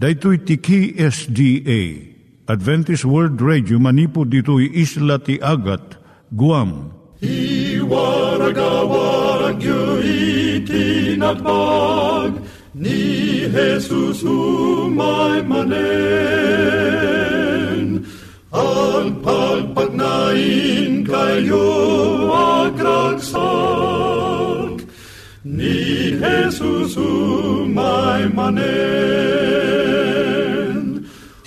Daitui tiki SDA Adventist World Radio manipud ditui isla ti Agat Guam. I waragawag yu itinatpag ni Jesus umay manen. Ang pagpagnain kayo agkansak ni Jesus umay manen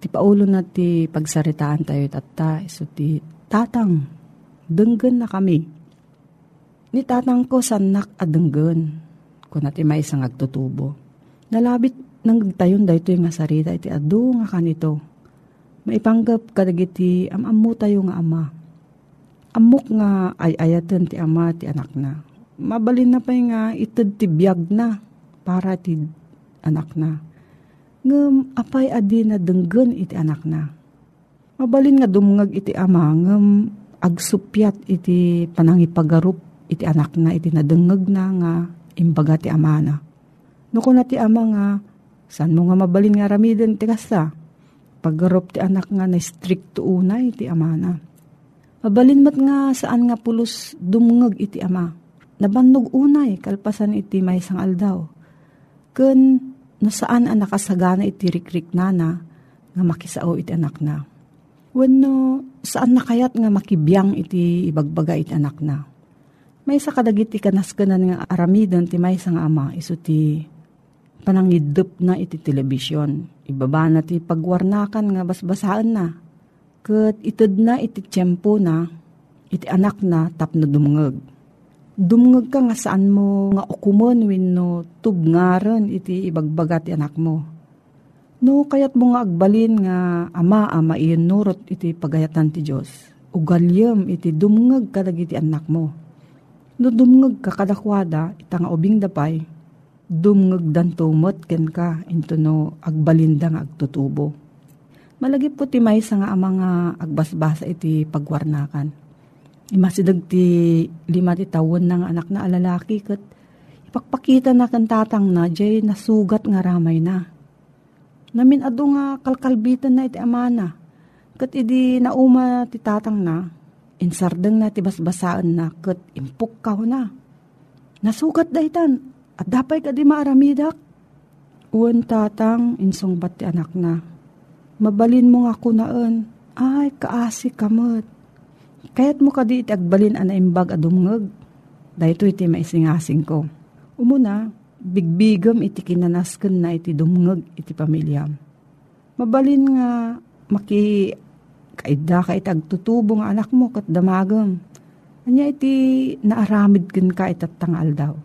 Ti paulo na ti pagsaritaan tayo tata iso ti tatang denggen na kami. Ni tatang ko sanak a denggen. kung nati may isang agtutubo. Nalabit nang tayon da ito yung nga sarita iti adu nga kanito. Maipanggap kadagiti amamu tayo nga ama. Amok nga ay ayatan ti ama ti anak na. Mabalin na pa nga itad ti biyag na para ti anak na. Ngam apay adi na denggen iti anak na. Mabalin nga dumngag iti ama ngam agsupyat iti panangipagarup iti anak na iti nadengeg na nga imbaga ti ama na. No na ti ama nga, saan mo nga mabalin nga ramiden ti kasta? Paggarop ti anak nga na stricto unay ti ama na. Mabalin mat nga saan nga pulos dumngeg iti ama. Nabannog unay kalpasan iti may sang aldaw. Ken no saan ang nakasagana iti rikrik nana nga makisao iti anak na. Wenno saan nakayat nga makibiyang iti ibagbaga iti anak na. May sa kadagiti kanaskanan nga aramidon ti may nga ama iso ti panangidup na iti telebisyon. Ibaba na ti pagwarnakan nga basbasaan na. Kat itod na iti tiyempo na, iti anak na tapno dumungag. Dumungag ka nga saan mo nga okumon wenno tubngaran iti ibagbaga ti anak mo. No kayat mo nga agbalin nga ama ama iyon iti pagayatan ti Diyos. Ugalyam iti dumungag kadag iti anak mo. No dumungag ka kadakwada itang ubing dapay, dumngag dan tumot ken ka into no agbalinda nga agtutubo. Malagi po ti may nga amang nga agbasbasa iti pagwarnakan. Imasidag ti lima ti tawon ng anak na alalaki kat ipakpakita na kan tatang na jay nasugat nga ramay na. Namin ado nga kalkalbitan na iti amana. Kat idi nauma ti tatang na, insardeng na ti basbasaan na kat impuk ka na. Nasugat da itan, at dapay ka di maaramidak. Uwan tatang, insong bat ti anak na. Mabalin mo nga kunaan. Ay, kaasi kamot. Kayat mo ka di iti agbalin ana imbag adumngag. Dahito iti maisingasing ko. Umuna, bigbigam iti kinanasken na iti dumngag iti pamilyam. Mabalin nga maki kaida ka iti agtutubo nga anak mo kat damagam. Anya iti naaramid ken ka itatang aldaw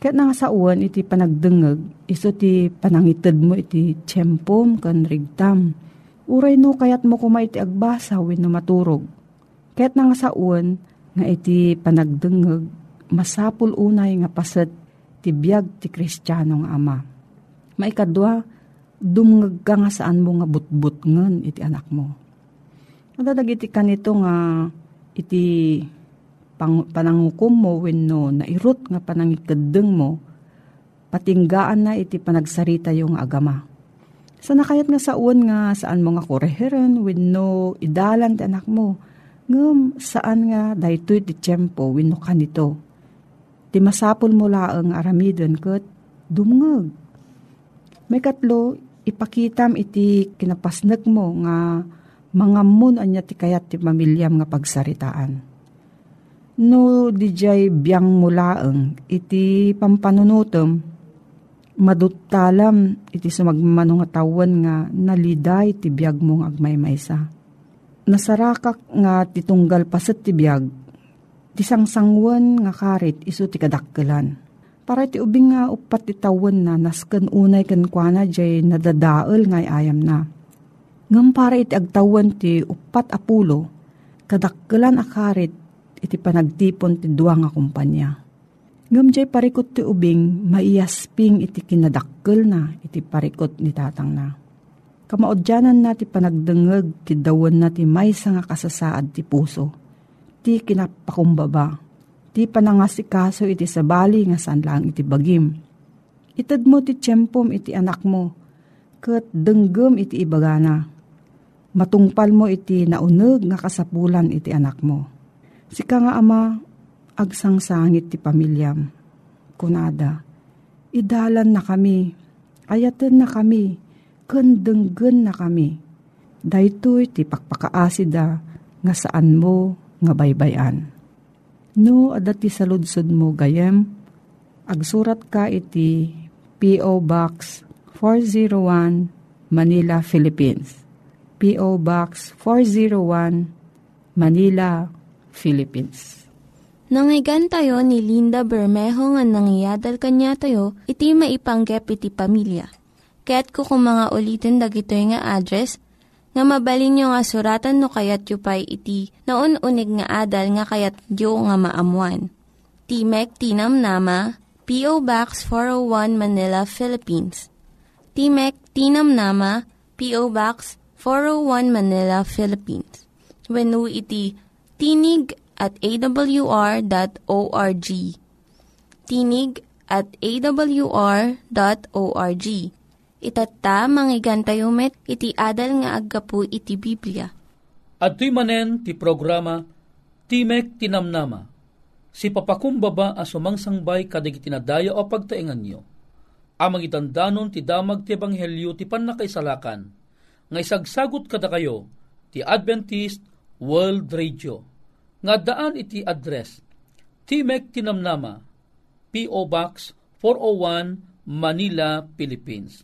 Kat nga sa uwan iti panagdengeg, iso ti panangited mo iti tiyempom kan rigtam. Uray no kayat mo kumay iti agbasa win maturog. Kat nga sa uwan nga iti panagdengeg, masapul unay nga paset ti biyag ti kristyano nga ama. Maikadwa, dumngeg ka nga saan mo nga butbut ngen iti anak mo. Madadag iti kanito nga iti pang, panangukom mo wenno nairot nga panangikadeng mo, patinggaan na iti panagsarita yung agama. Sa nakayat nga sa uwan nga saan mo nga koreheran wenno idalan ti anak mo, ngam saan nga daytoy ti tiyempo wenno kanito. Ti masapol mo laang aramidon ket dumngeg. May katlo, ipakitam iti kinapasnag mo nga mga mun anya ti kayat ti pamilyam nga pagsaritaan no dijay biyang mulaeng iti pampanunutom maduttalam iti sumagmano nga tawan nga naliday ti biyag mong agmaymaysa. Nasarakak nga titunggal paset ti biyag, ti sangsangwan nga karit iso ti kadakkelan. Para ti ubing nga upat ti tawan na nasken unay ken kuana jay nadadael nga ayam na. Ngam para iti agtawan ti upat apulo, kadakkelan akarit iti panagtipon ti duwa nga kumpanya. Ngamjay parikot ti ubing, maiyasping iti kinadakkel na iti parikot ni tatang na. Kamaodyanan na ti panagdengeg ti dawan na ti maysa nga kasasaad ti puso. Ti kinapakumbaba. Ti panangasikaso iti sabali nga saan lang iti bagim. Itad mo ti tiyempom iti anak mo. Kat denggem iti ibagana. Matungpal mo iti nauneg nga kasapulan iti anak mo Sika nga ama, agsangsangit ti pamilyam. Kunada, idalan na kami, ayatan na kami, kandenggen na kami. Daytoy ti pakpakaasida nga saan mo nga baybayan. No, adati sa ludsod mo gayem, agsurat ka iti P.O. Box 401 Manila, Philippines. P.O. Box 401 Manila, Philippines. Nangyigan tayo ni Linda Bermejo nga nangyadal kanya tayo, iti maipanggep iti pamilya. Kaya't kukumanga ulitin dagito nga address nga mabalin nyo nga suratan no kayat yu pa'y iti na unig nga adal nga kayat yu nga maamuan. Timek Tinam Nama, P.O. Box 401 Manila, Philippines. Timek Tinam Nama, P.O. Box 401 Manila, Philippines. When iti tinig at awr.org. Tinig at awr.org. Itatta, manggigan tayo met, iti adal nga aggapu iti Biblia. At manen ti programa, Timek Tinamnama, si papakumbaba a sumangsangbay kadig tinadaya o pagtaingan nyo. Amang itandanon ti damag ti Ebanghelyo ti panakaisalakan, nga isagsagot kada kayo, ti Adventist World Radio nga daan iti address Timek Tinamnama P.O. Box 401 Manila, Philippines.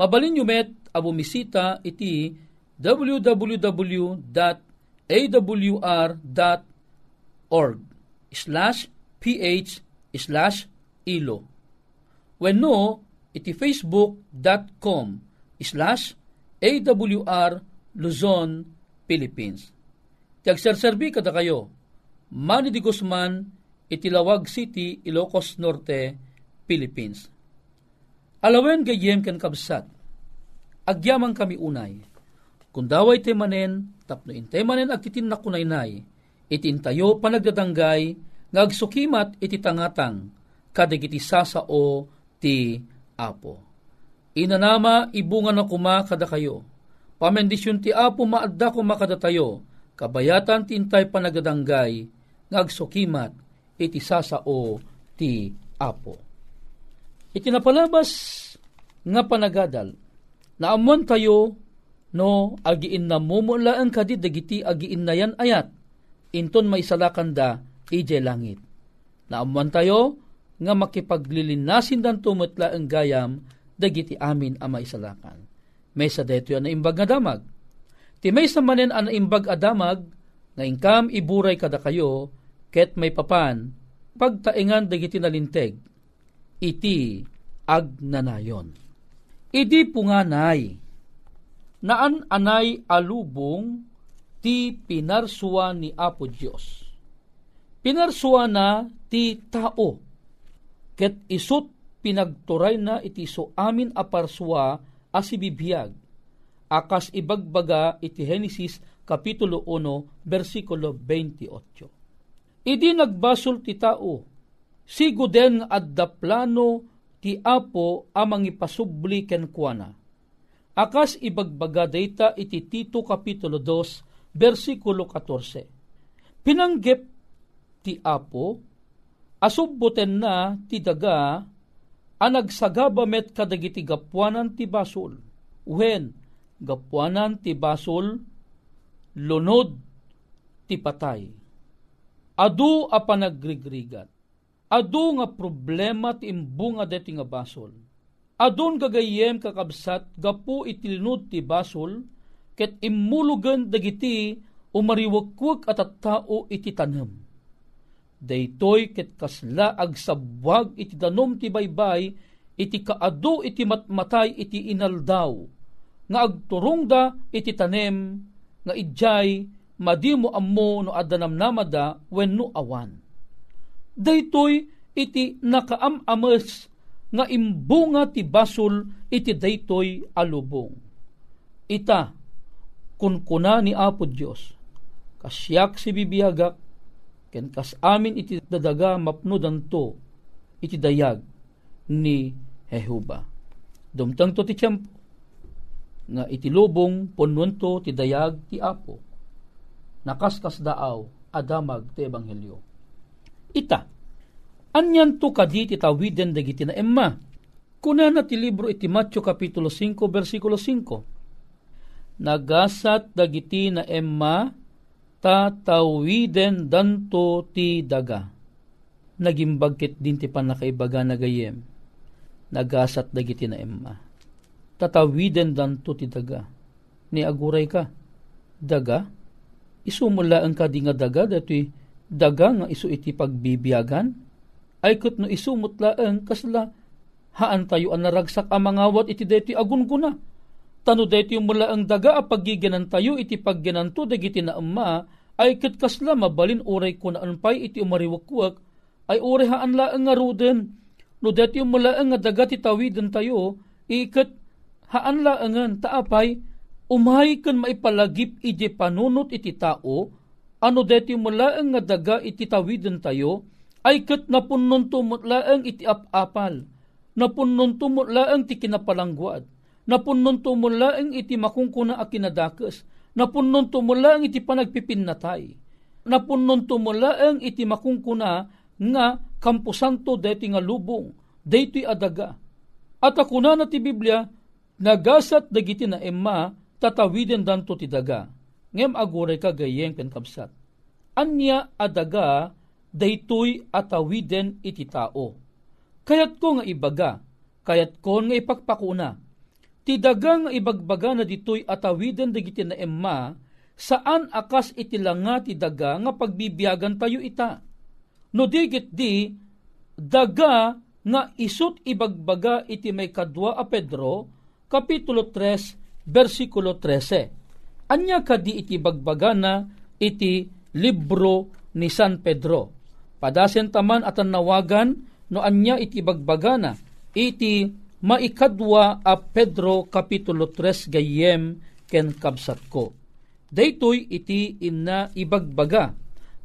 Mabalin nyo met abumisita iti www.awr.org slash ph slash ilo. When no, iti facebook.com slash awr Luzon, Philippines. Tagserserbi kada kayo, Manny de Guzman, Itilawag City, Ilocos Norte, Philippines. Alawen gayem ken kabsat, agyaman kami unay, kung daway te manen, tapno intay manen agtitin na kunaynay, itintayo panagdadanggay, ngagsukimat iti tangatang, kadagiti sasao ti apo. Inanama ibunga na kuma kada kayo, pamendisyon ti apo maadda ko makadatayo, kabayatan tintay panagadanggay, ngagsukimat, iti sasao ti apo. Iti napalabas nga panagadal, naamuan tayo no agiin na mumulaan kadi dagiti agiin na yan ayat, inton may salakan da ije langit. Naamuan tayo nga makipaglilinasin dan tumutla ang gayam dagiti amin ama isalakan. May sa deto yan na imbag nga damag Ti may samanen an imbag adamag, nga ingkam iburay kada kayo, ket may papan, pagtaingan dagiti nalinteg, iti agnanayon. Idi punganay, naan anay alubong ti pinarsua ni Apo Diyos. Pinarsua na ti tao, ket isut pinagturay na iti so amin aparsua asibibiyag, akas ibagbaga iti Henesis Kapitulo 1, versikulo 28. Idi nagbasol ti tao, sigo den adda plano ti apo amang ipasubli ken kuana. Akas ibagbaga data iti Tito Kapitulo 2, versikulo 14. Pinanggep ti apo, asubboten na ti daga, anagsagabamet kadagiti gapuanan ti basol. When, gapuanan ti basol, lunod ti patay. Adu a panagrigrigat. Adu nga problema ti imbunga deti nga basol. Adun gagayem kakabsat gapu itilnud ti basol ket imulugan dagiti umariwakwag at at tao iti tanem. Daytoy ket kasla agsabwag iti danom ti baybay iti kaadu iti matmatay iti inaldaw nga agturong da iti tanem nga idjay madimo ammo no adanam namada wenno awan. Daytoy iti nakaamames nga imbunga ti basol iti daytoy alubong. Ita kun kuna ni Apo Dios kasyak si bibiyagak ken kas amin iti dadaga mapnudan to iti dayag ni Jehuba. Dumtang to ti tiyempo nga itilubong pununto ti dayag ti apo nakaskas daaw adamag ti ebanghelyo ita anyan to kadi ti tawiden dagiti na emma. Kuna na ti libro iti Matthew kapitulo 5 versikulo 5 nagasat dagiti na emma tatawiden danto ti daga. Nagimbagkit din ti panakaibaga na gayem. Nagasat dagiti na emma tatawiden danto ti daga. Ni aguray ka, daga, isumula ang kadi nga daga dato'y daga nga iso iti pagbibiyagan, ay kat no isumot laeng kasla, haan tayo ang naragsak ang mangawat iti deti agunguna. Tano deti mula ang daga a paggiganan tayo iti paggananto dagiti na ama, ay kat kasla mabalin uray ko na anpay iti umariwakwak, ay uray haan laeng nga ruden. No deti mula ang daga ti tawiden tayo, ikat haan laengan taapay, umay kan maipalagip iti panunot iti tao, ano deti mulaeng nga daga iti tawiden tayo, ay kat napunon tumutlaeng iti apapal, napunon tumutlaeng ti kinapalangguad, napunon tumutlaeng iti makungkuna a kinadakes, napunon tumutlaeng iti panagpipinnatay, napunon tumutlaeng iti makungkuna nga kampusanto deti nga lubong, deti adaga. At ako na ti Biblia, nagasat dagiti na emma, tatawiden danto ti daga ngem aguray ka gayeng ken kabsat. Anya adaga daytoy atawiden iti tao. Kayat ko nga ibaga, kayat ko nga ipakpakuna. Ti daga nga ibagbaga na ditoy atawiden dagiti na emma, saan akas iti langa ti daga nga pagbibiyagan tayo ita. No digit di, daga nga isut ibagbaga iti may kadwa a Pedro, Kapitulo 3, versikulo 13 Anya kadi iti bagbagana iti libro ni San Pedro. Padasen taman at nawagan no anya iti bagbagana iti maikadwa a Pedro kapitulo 3 gayem ken kabsat ko. Daytoy iti inna ibagbaga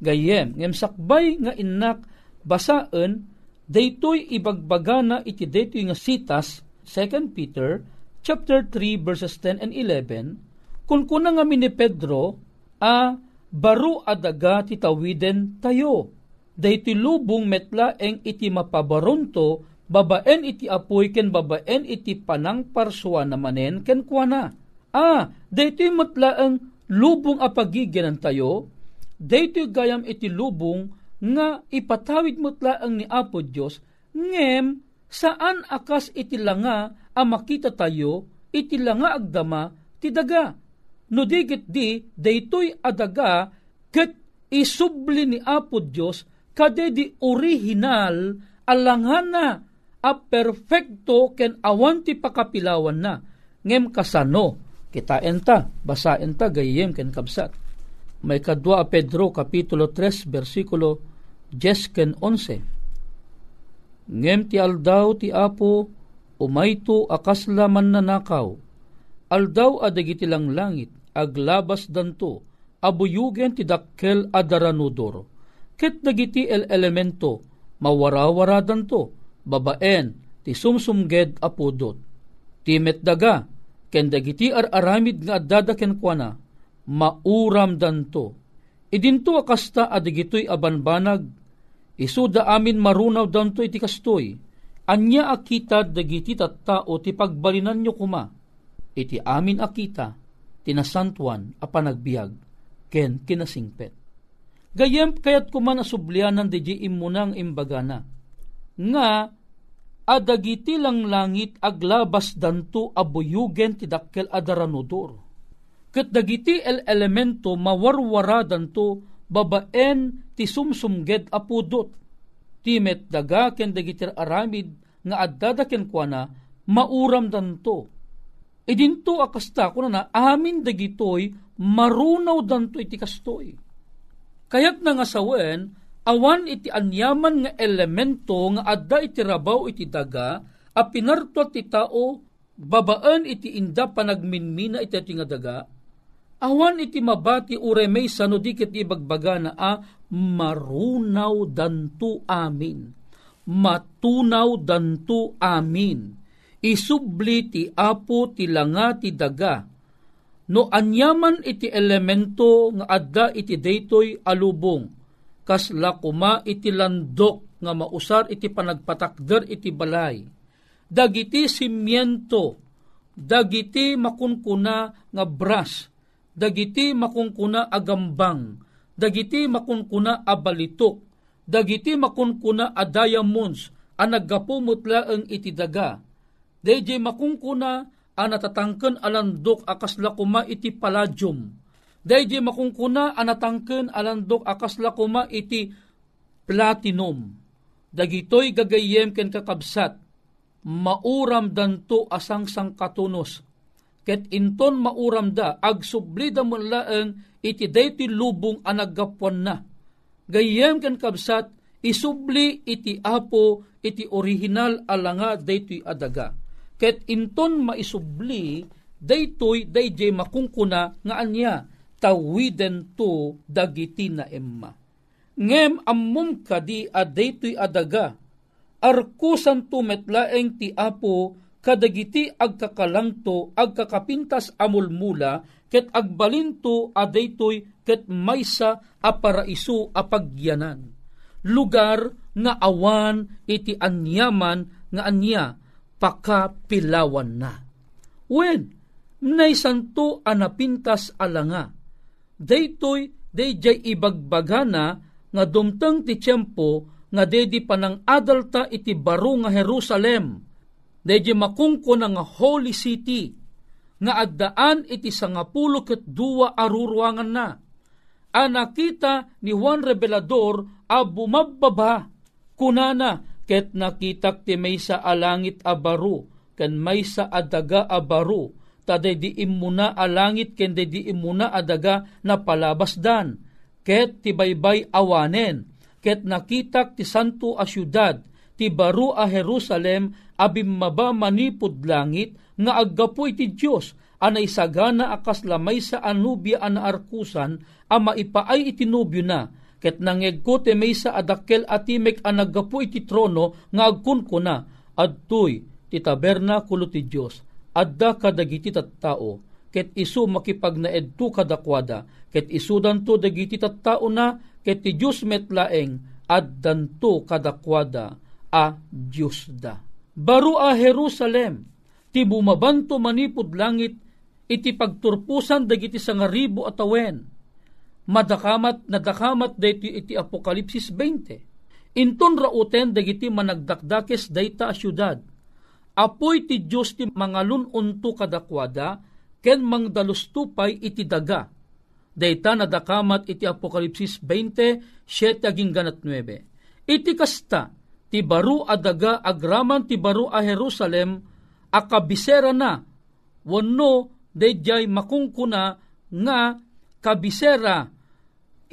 gayem ngem sakbay nga innak basaan daytoy ibagbagana iti daytoy nga sitas 2 Peter chapter 3 verses 10 and 11 kun kuna nga ni Pedro, a baru adaga ti tawiden tayo. Dayti lubong metla eng iti mapabaronto, babaen iti apoy ken babaen iti panang parswa na manen ken kuana. Ah, dayti metla eng lubong apagigyanan tayo, dayti gayam iti lubong nga ipatawid metla ang ni Apo Dios ngem saan akas iti langa a makita tayo iti langa agdama ti daga no digit di daytoy adaga ket isubli ni Apo Dios kade di original alanghana a perfecto ken awan ti pakapilawan na. Ngem kasano? Kita enta basa enta gayem ken kabsat. May kadwa Pedro kapitulo 3 bersikulo 10 ken 11 ngem ti aldaw ti Apo umayto akasla man nanakaw. Aldaw adagiti lang langit, aglabas danto, abuyugen ti dakkel adaranudor. Ket dagiti el elemento, mawarawara danto, babaen, ti sumsumged apudot. Timet daga, ken dagiti ar-aramid nga addada ken kuana, mauram danto. Idinto akasta adigitoy abanbanag, isuda amin marunaw danto iti kastoy, anya akita dagiti tattao ti pagbalinan nyo kuma, iti amin akita, tinasantuan a panagbiag, ken kinasingpet. Gayem kayat kuman asublianan di imunang imbagana, nga adagiti lang langit aglabas danto abuyugen ti dakkel adaranudor. Ket dagiti el elemento mawarwara danto babaen ti sumsumged apudot. Timet daga ken dagiti aramid nga addada ken kuana mauram danto idinto akasta kuna na amin dagitoy marunaw danto iti kastoy. Kayat na nga sawen, awan iti anyaman nga elemento nga adda iti rabaw iti daga, a pinartot ti tao, babaan iti inda panagminmina iti iti nga daga, awan iti mabati uremay sano dikit ibagbaga na a marunaw danto amin. Matunaw danto amin isubli ti apo ti langa ti daga. No anyaman iti elemento nga adda iti daytoy alubong, kas lakuma iti landok nga mausar iti panagpatakder iti balay. Dagiti simyento, dagiti makunkuna nga bras, dagiti makunkuna agambang, dagiti makunkuna abalitok, dagiti makunkuna a diamonds, ang naggapumutla ang iti daga, Dayjay makungkuna a natatangken alandok akas lakuma iti palladium. Dahil makungkuna anatangken alandok akasla kuma iti platinum. Dagitoy gagayem ken kakabsat. Mauram danto asang sang katunos. Ket inton mauram da agsublida mo laeng iti dayti lubong anaggapuan na. Gayem ken kabsat isubli iti apo iti original alanga daytoy adaga. Ket inton maisubli daytoy dayjay makungkuna nga anya tawiden to dagiti na emma. Ngem ammum kadi adaytoy adaga, arkusan to metlaeng ti apo kadagiti agkakalangto agkakapintas amulmula ket agbalinto adaytoy ket maysa a paraiso a pagyanan. Lugar nga awan iti anyaman nga anya pakapilawan na. Wen, naisanto anapintas alanga daytoy dayjay ibagbagana nga dumteng ti tiyempo nga dedi panang adalta iti baro nga Jerusalem dayjay makungko nga holy city nga addaan iti sangapulo ket duwa aruruangan na anakita ni Juan Revelador a bumababa kunana ket nakitak ti maysa alangit a baro ken maysa adaga a baro taday di imuna alangit ken di imuna adaga na palabasdan. Ket ti baybay awanen. Ket nakitak ti santo a syudad ti baro a Jerusalem abim maba manipod langit nga aggapoy ti Dios anay sagana akas lamay sa anubya an arkusan a maipaay iti nubyo na ket nangegko ti maysa adakkel atimek a naggapoy ti trono nga agkunko na. Adtoy ti tabernakulo ti Dios adda kadagiti tattao ket isu makipagnaed tu kadakwada. Ket isudan to dagiti tattao na ket ti Dios metlaeng addan to kadakwada a Dios da. Baro a Jerusalem ti bumabanto manipod langit iti pagturpusan dagiti sangaribo atawen madakamat nadakamat dayto iti Apokalipsis 20 inton rauten dagiti managdakdakes dayta a syudad apoy ti Diyos ti mangalun unto kadakwada, ken mangdalustupay iti daga. Dayta nadakamat iti Apokalipsis 20, 7 aging ganat 9. Iti kasta, ti baru adaga agraman ti baru a Jerusalem, akabisera na, wano dayjay makungkuna nga kabisera,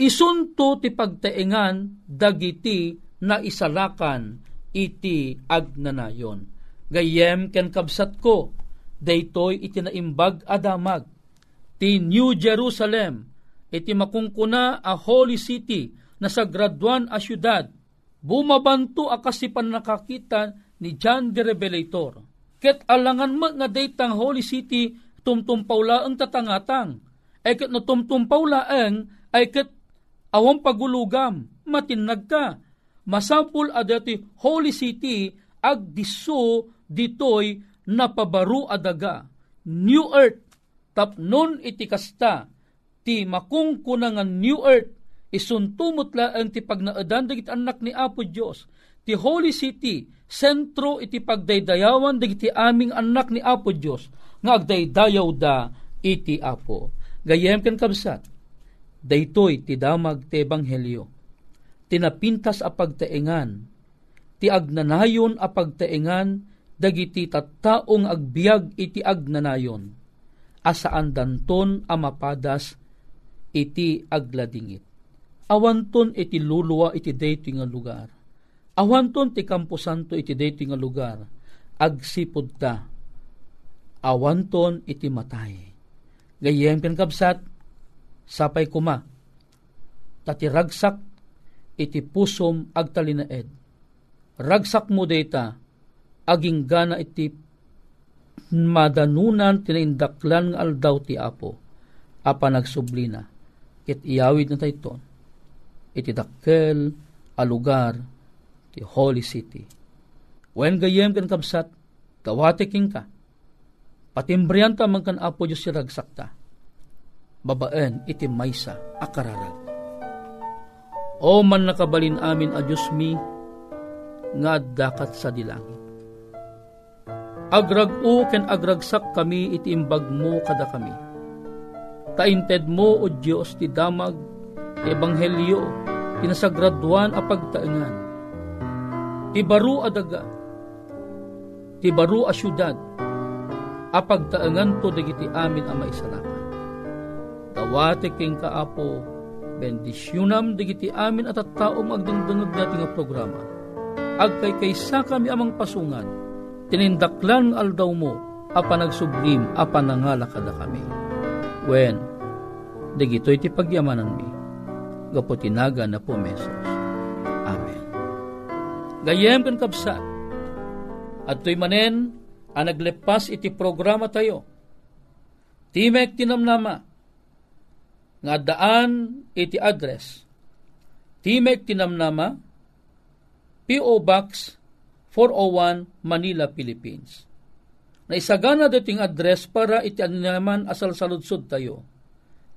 isunto ti pagtaengan dagiti na isalakan iti agnanayon gayem ken kabsat ko, daytoy iti naimbag adamag. Ti New Jerusalem, iti makungkuna a holy city na sa graduan a syudad, bumabanto akasipan nakakita ni John the Revelator. Ket alangan mo nga daytang holy city tumtumpaw laeng tatangatang. Ay ket no tumtumpaw laeng ay ket awang pagulugam, matinag ka. Masampul adati holy city agdiso ditoy napabaru adaga. New Earth, tapnon iti kasta, ti makungkuna nga New Earth, isuntumot ang ti pagnaadan dagit anak ni Apo Diyos. Ti Holy City, sentro iti pagdaydayawan dagiti aming anak ni Apo Diyos, nga agdaydayaw da iti Apo. Gayem ken kabsat, daytoy ti damag ti Ebanghelyo. Tinapintas a pagtaengan, ti agnanayon a pagtaengan, dagiti tattaong agbiag iti agnanayon, asaan danton amapadas iti agladingit. Awanton iti luluwa iti dayto nga lugar. Awanton ti Kampo Santo iti dayto nga lugar. Agsipod ta. Awanton iti matay. Gayem kabsat, sapay kuma. Tati ragsak iti pusom agtalinaed. Ragsak mo data aging gana iti madanunan tinaindaklan nga aldaw ti Apo apa nagsublina ket iyawid na tayton iti dakkel a lugar ti Holy City. When gayem kan kabsat, kawate king ka, patimbriyan ta man kan Apo Diyos siragsakta, babaen iti maysa akararag. O man nakabalin amin a Diyos mi, nga dakat sa dilangit Agrag-o ken agragsak kami iti imbag mo kada kami. tainted mo o Diyos ti damag ebanghelyo tinasagraduan a pagtaengan ti baro adaga ti baro a syudad a pagtaengan to dagiti amin a maisalakan dawati king kaapo bendisyunam dagiti amin at at taom agdangdangag dati nga programa. Agkay kaysa kami amang pasungan tinindaklan aldaw mo a panagsublim a panangala kada kami. When dagito iti pagyamanan mi gapo tinaga na po mesos. Amen. Gayem kan kapsat at tuy manen ang naglepas iti programa tayo. Timek tinamnama nga daan iti address Timek tinamnama P.O. Box 401 Manila, Philippines. Naisagana dating address para iti naman asal saludsod tayo.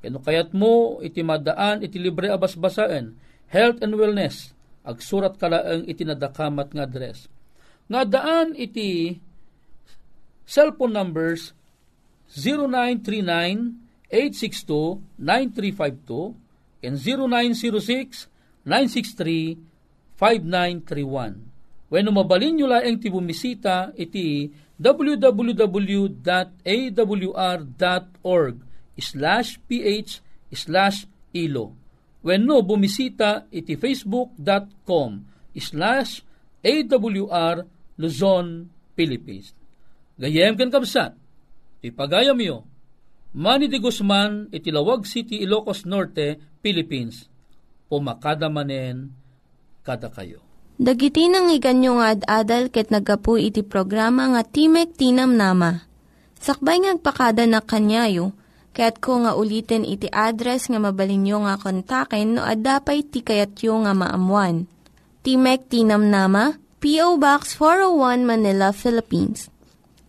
Kano kayat mo iti madaan iti libre abasbasaan, health and wellness, agsurat kalaang iti nadakamat nga address. Nga daan iti cellphone numbers 0939-862-9352 and 0906-963-5931. When mabalin nyo laeng ti bumisita iti www.awr.org slash ph slash ilo. When no bumisita iti facebook.com slash awr Luzon, Philippines. Gayem kan kabsat, ti pagayam yo, Manny de Guzman, iti Lawag City, Ilocos Norte, Philippines. Pumakada manen, kada kayo. Dagiti nang iganyo nga ad-adal ket nagapu iti programa nga Timek Tinam Nama. Sakbay ngagpakada na kanyayo, kaya't ko nga ulitin iti address nga mabalinyo nga kontaken no ad-dapay tikayatyo nga maamuan. Timek Tinam Nama, P.O. Box 401 Manila, Philippines.